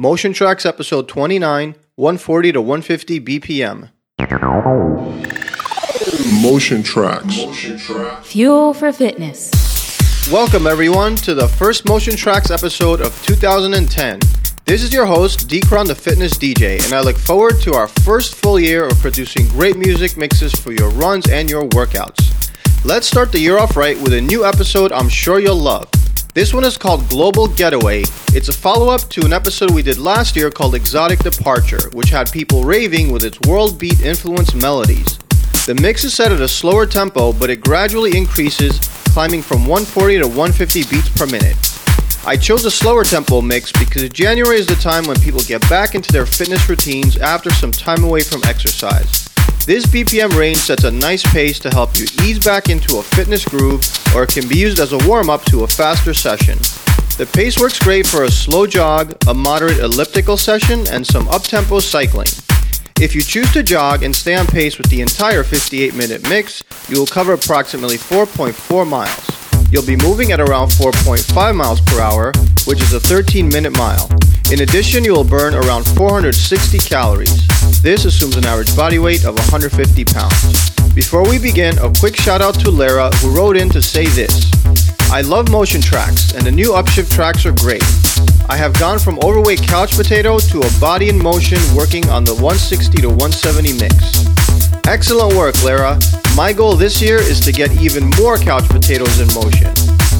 Motion Traxx episode 29, 140 to 150 BPM. Motion Traxx. Fuel for fitness. Welcome, everyone, to the first Motion Traxx episode of 2010. This is your host, Deekron the Fitness DJ, and I look forward to our first full year of producing great music mixes for your runs and your workouts. Let's start the year off right with a new episode I'm sure you'll love. This one is called Global Getaway. It's a follow up to an episode we did last year called Exotic Departure, which had people raving with its world beat influenced melodies. The mix is set at a slower tempo, but it gradually increases, climbing from 140 to 150 beats per minute. I chose a slower tempo mix because January is the time when people get back into their fitness routines after some time away from exercise. This BPM range sets a nice pace to help you ease back into a fitness groove, or it can be used as a warm up to a faster session. The pace works great for a slow jog, a moderate elliptical session, and some up-tempo cycling. If you choose to jog and stay on pace with the entire 58 minute mix, you will cover approximately 4.4 miles. You'll be moving at around 4.5 miles per hour, which is a 13 minute mile. In addition, you will burn around 460 calories. This assumes an average body weight of 150 pounds. Before we begin, a quick shout out to Lara who wrote in to say this. I love Motion Traxx, and the new upshift tracks are great. I have gone from overweight couch potato to a body in motion working on the 160 to 170 mix. Excellent work, Lara. My goal this year is to get even more couch potatoes in motion.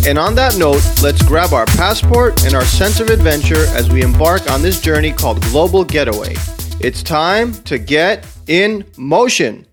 And on that note, let's grab our passport and our sense of adventure as we embark on this journey called Global Getaway. It's time to get in motion.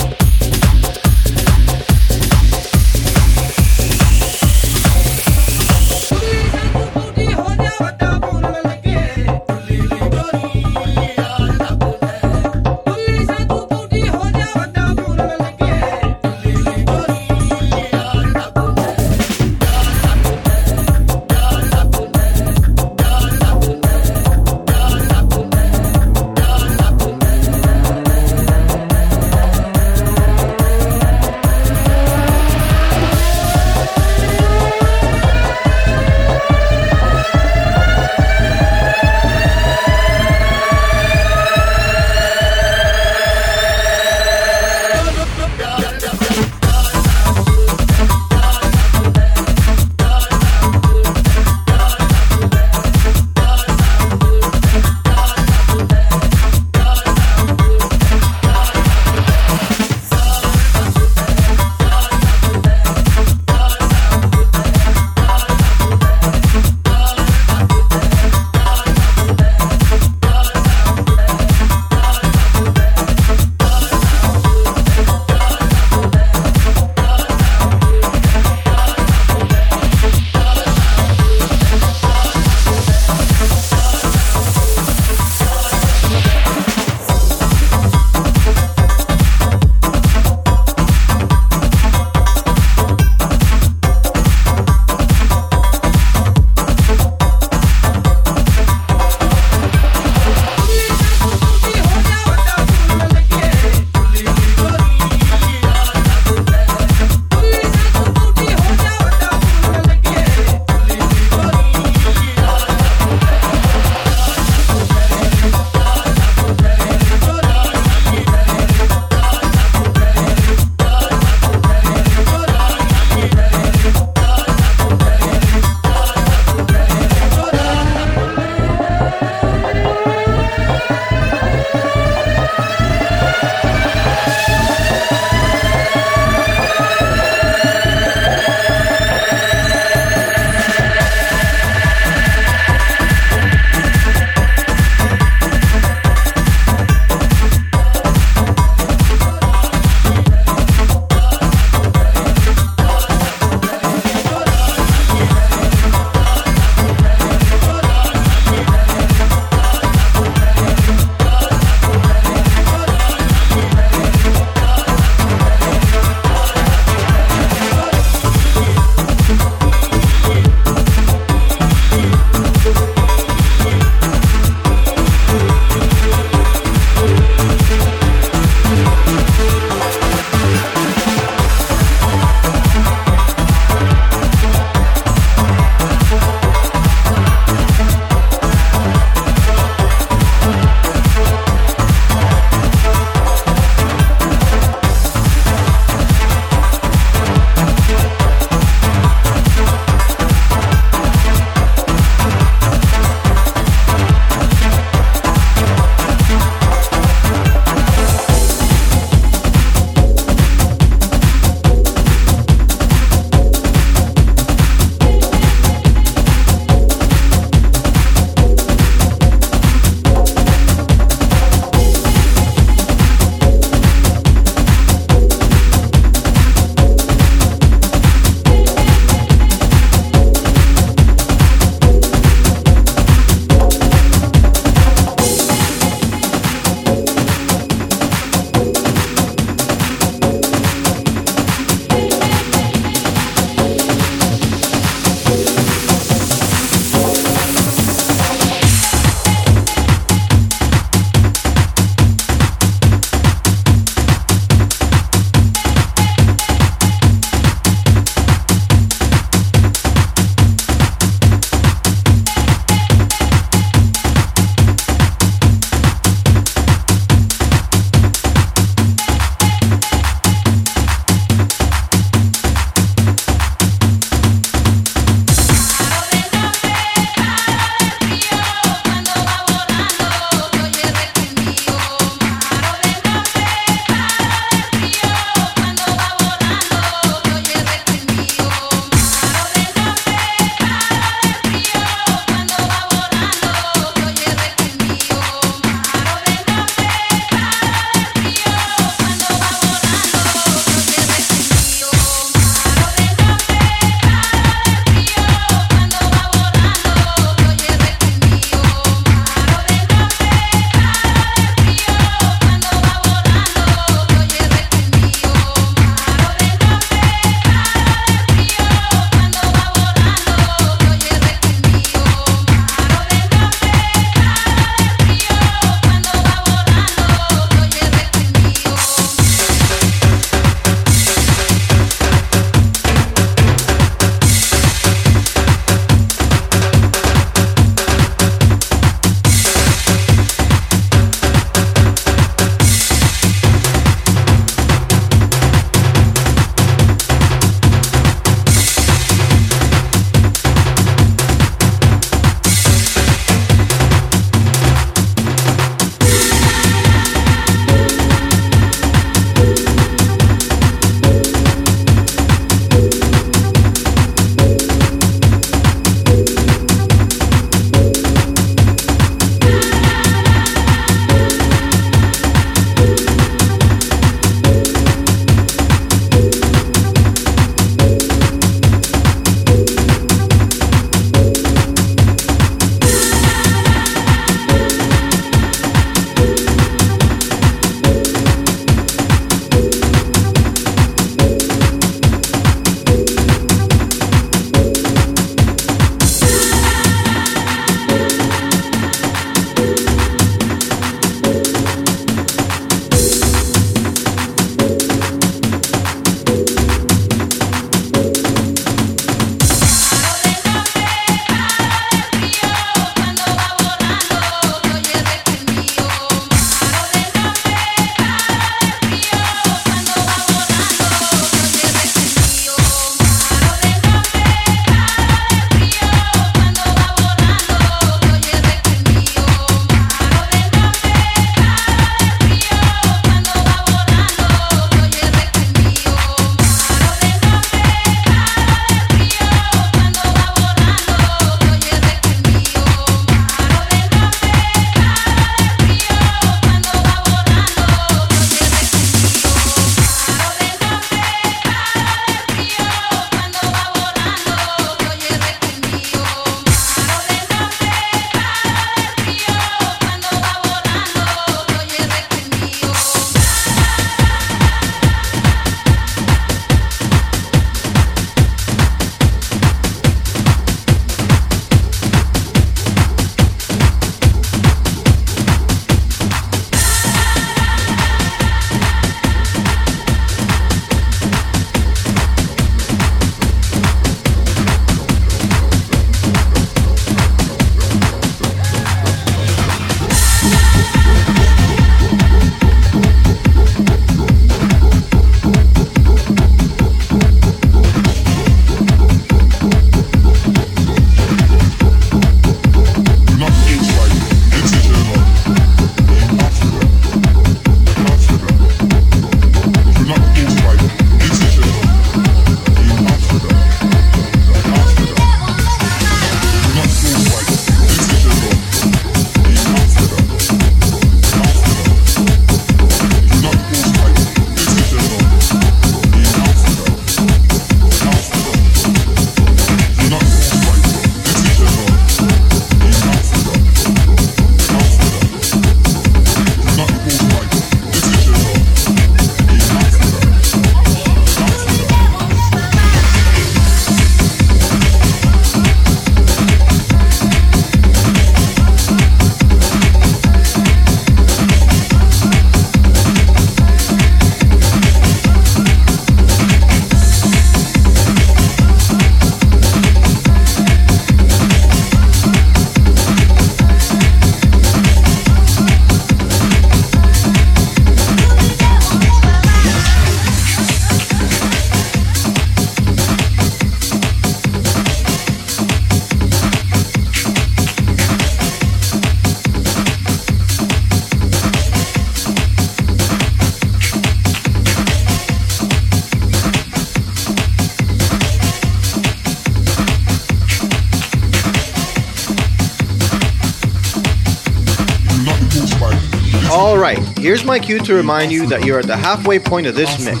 Here's my cue to remind you that you're at the halfway point of this mix.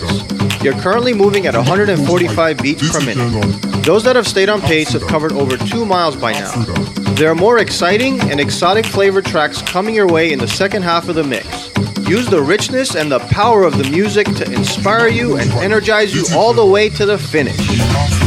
You're currently moving at 145 beats per minute. Those that have stayed on pace have covered over 2 miles by now. There are more exciting and exotic flavored tracks coming your way in the second half of the mix. Use the richness and the power of the music to inspire you and energize you all the way to the finish.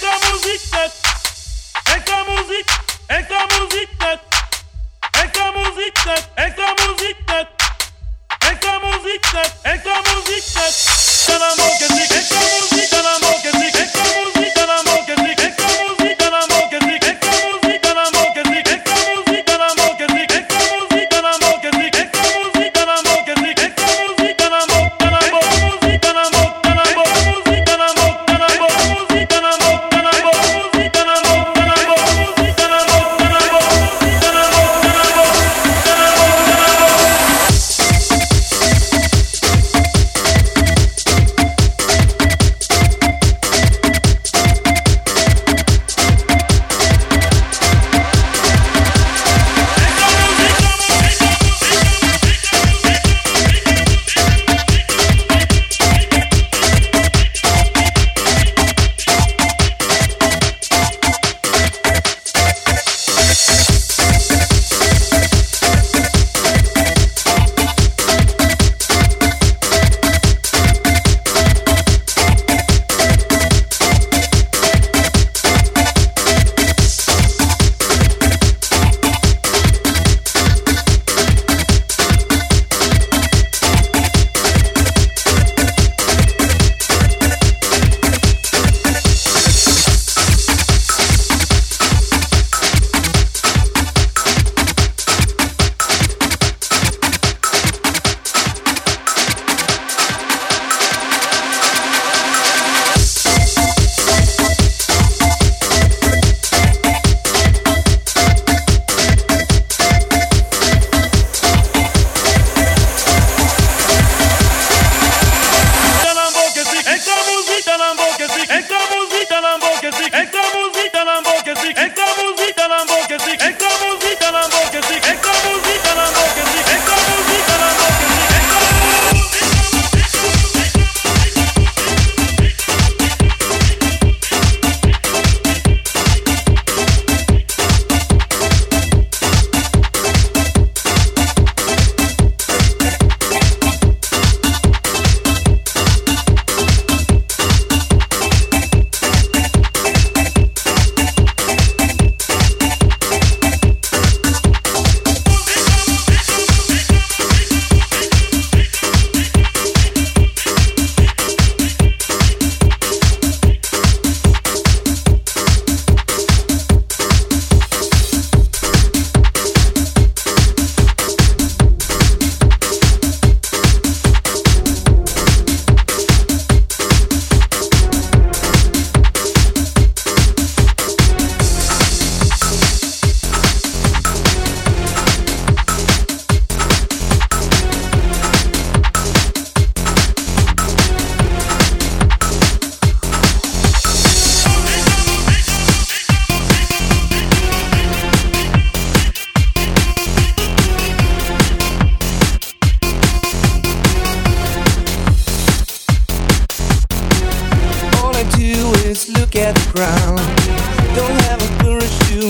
Essa música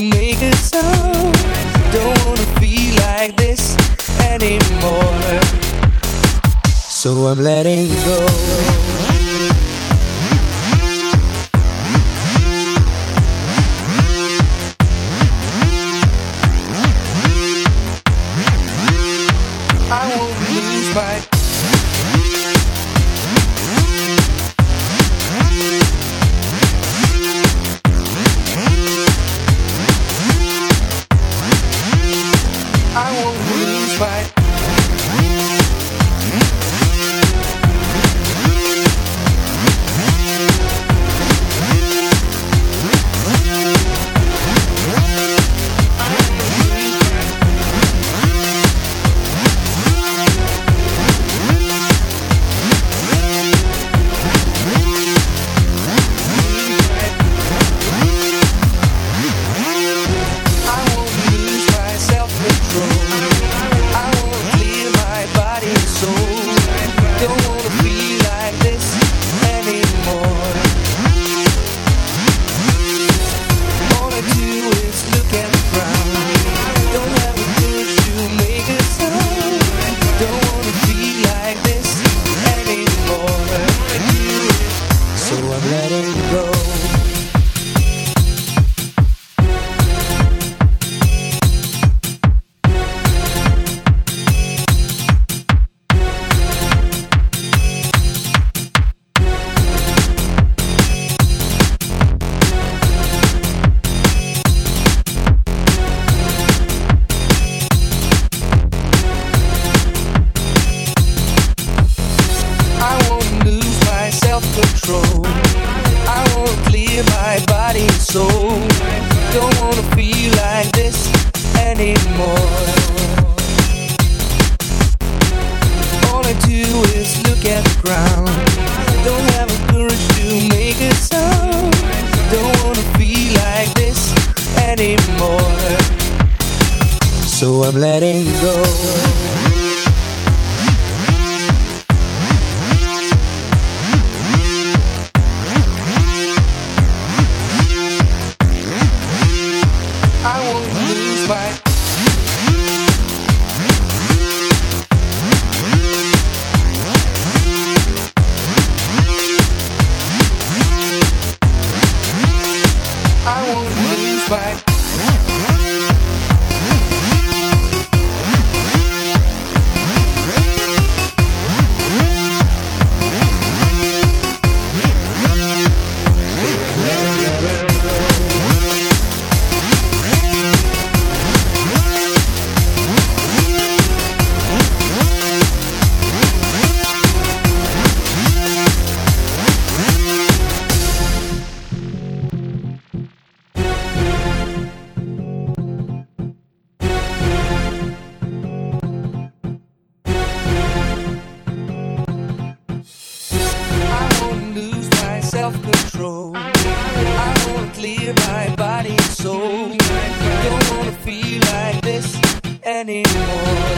make a sound. Don't wanna feel like this anymore. So I'm letting go. anymore.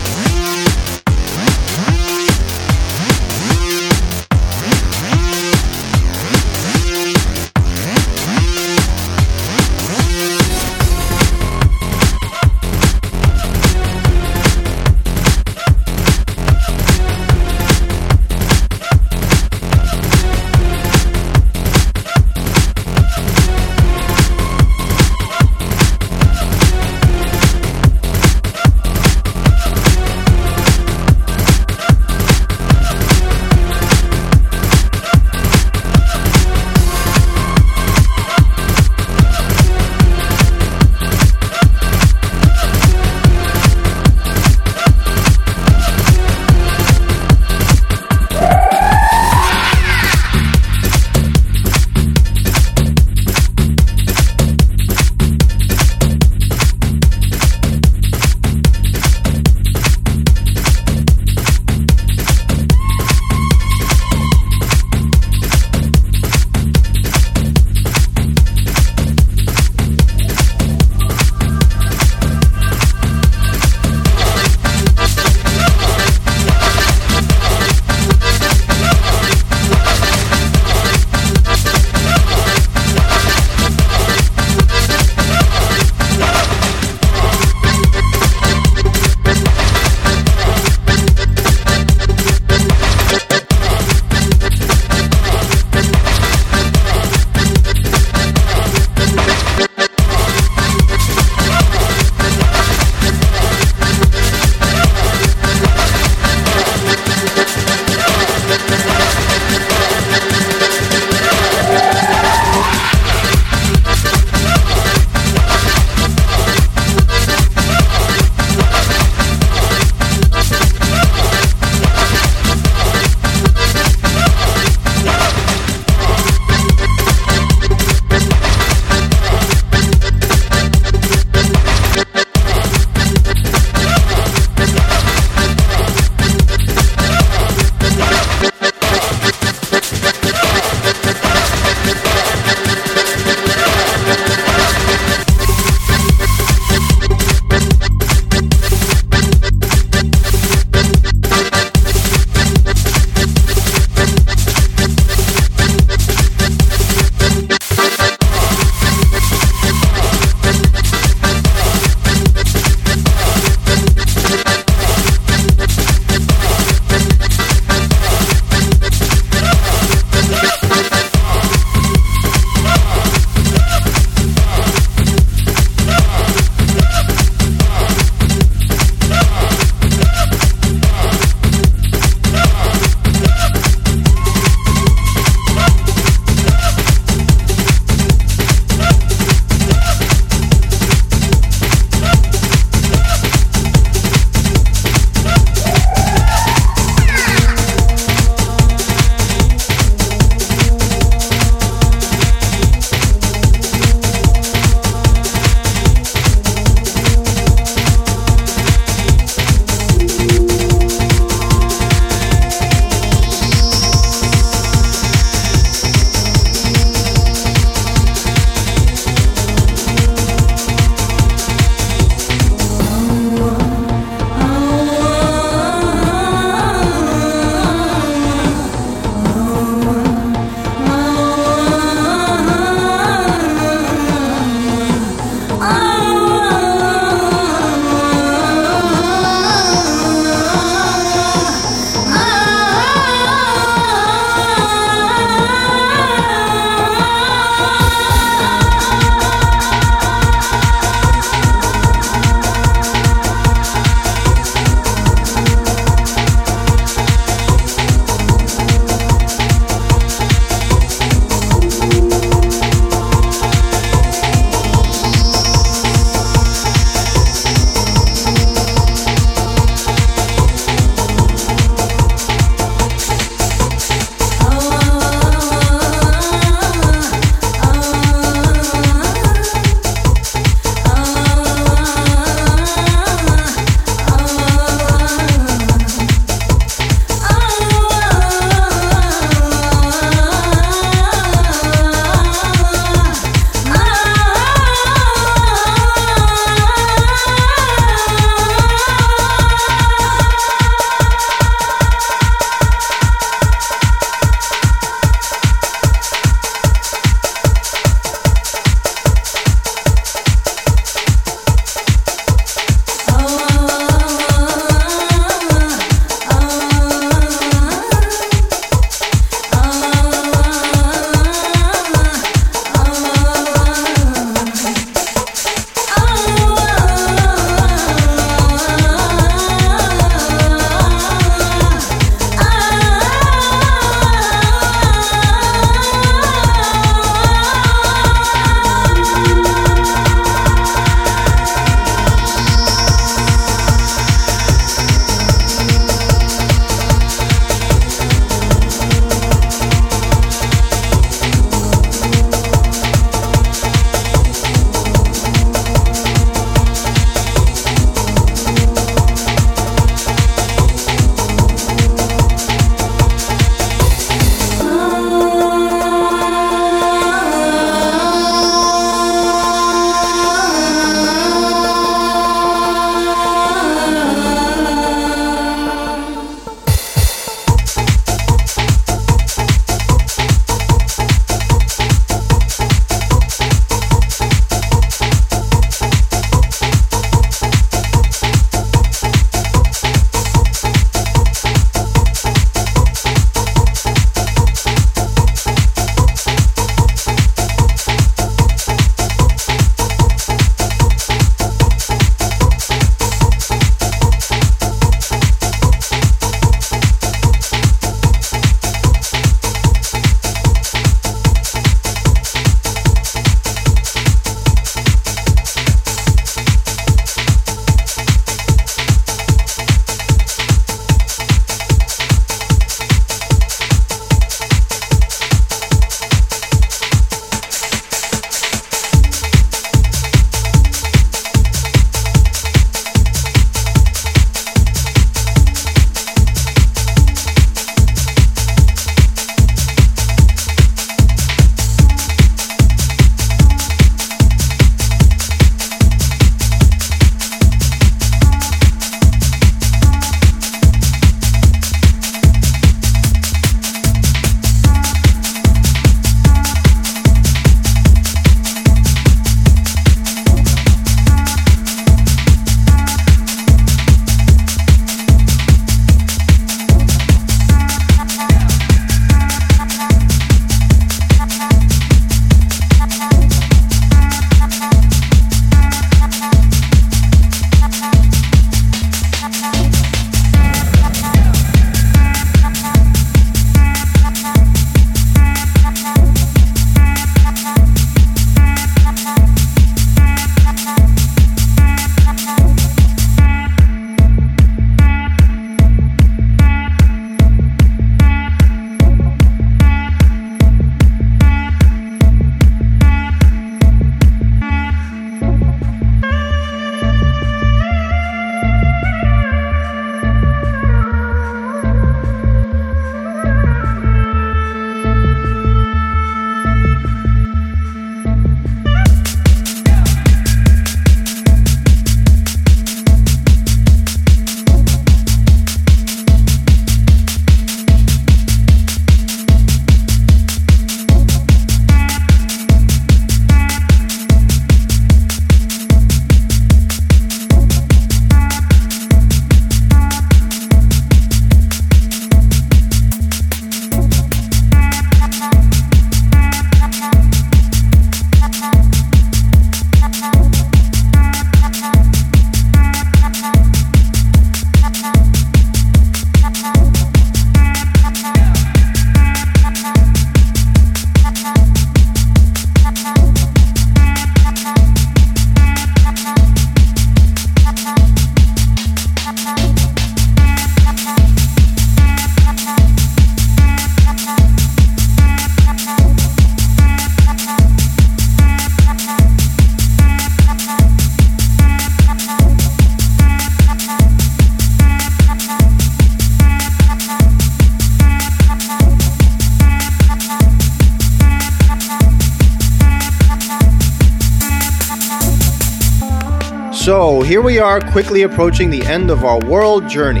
Here we are quickly approaching the end of our world journey.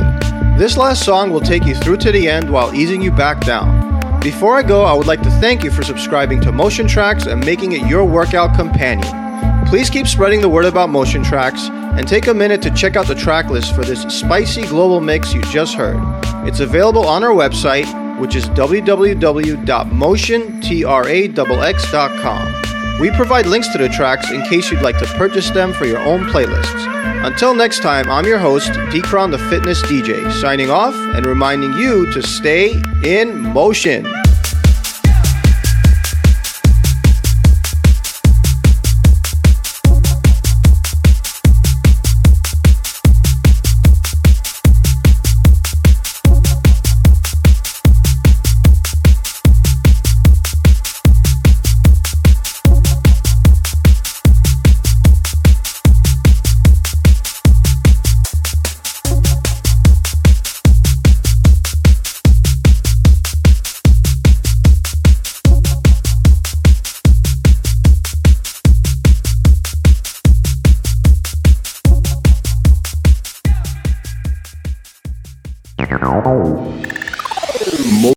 This last song will take you through to the end while easing you back down. Before I go, I would like to thank you for subscribing to Motion Traxx and making it your workout companion. Please keep spreading the word about Motion Traxx and take a minute to check out the track list for this spicy global mix you just heard. It's available on our website, which is www.motiontraxx.com. We provide links to the tracks in case you'd like to purchase them for your own playlists. Until next time, I'm your host, Deekron the Fitness DJ, signing off and reminding you to stay in motion.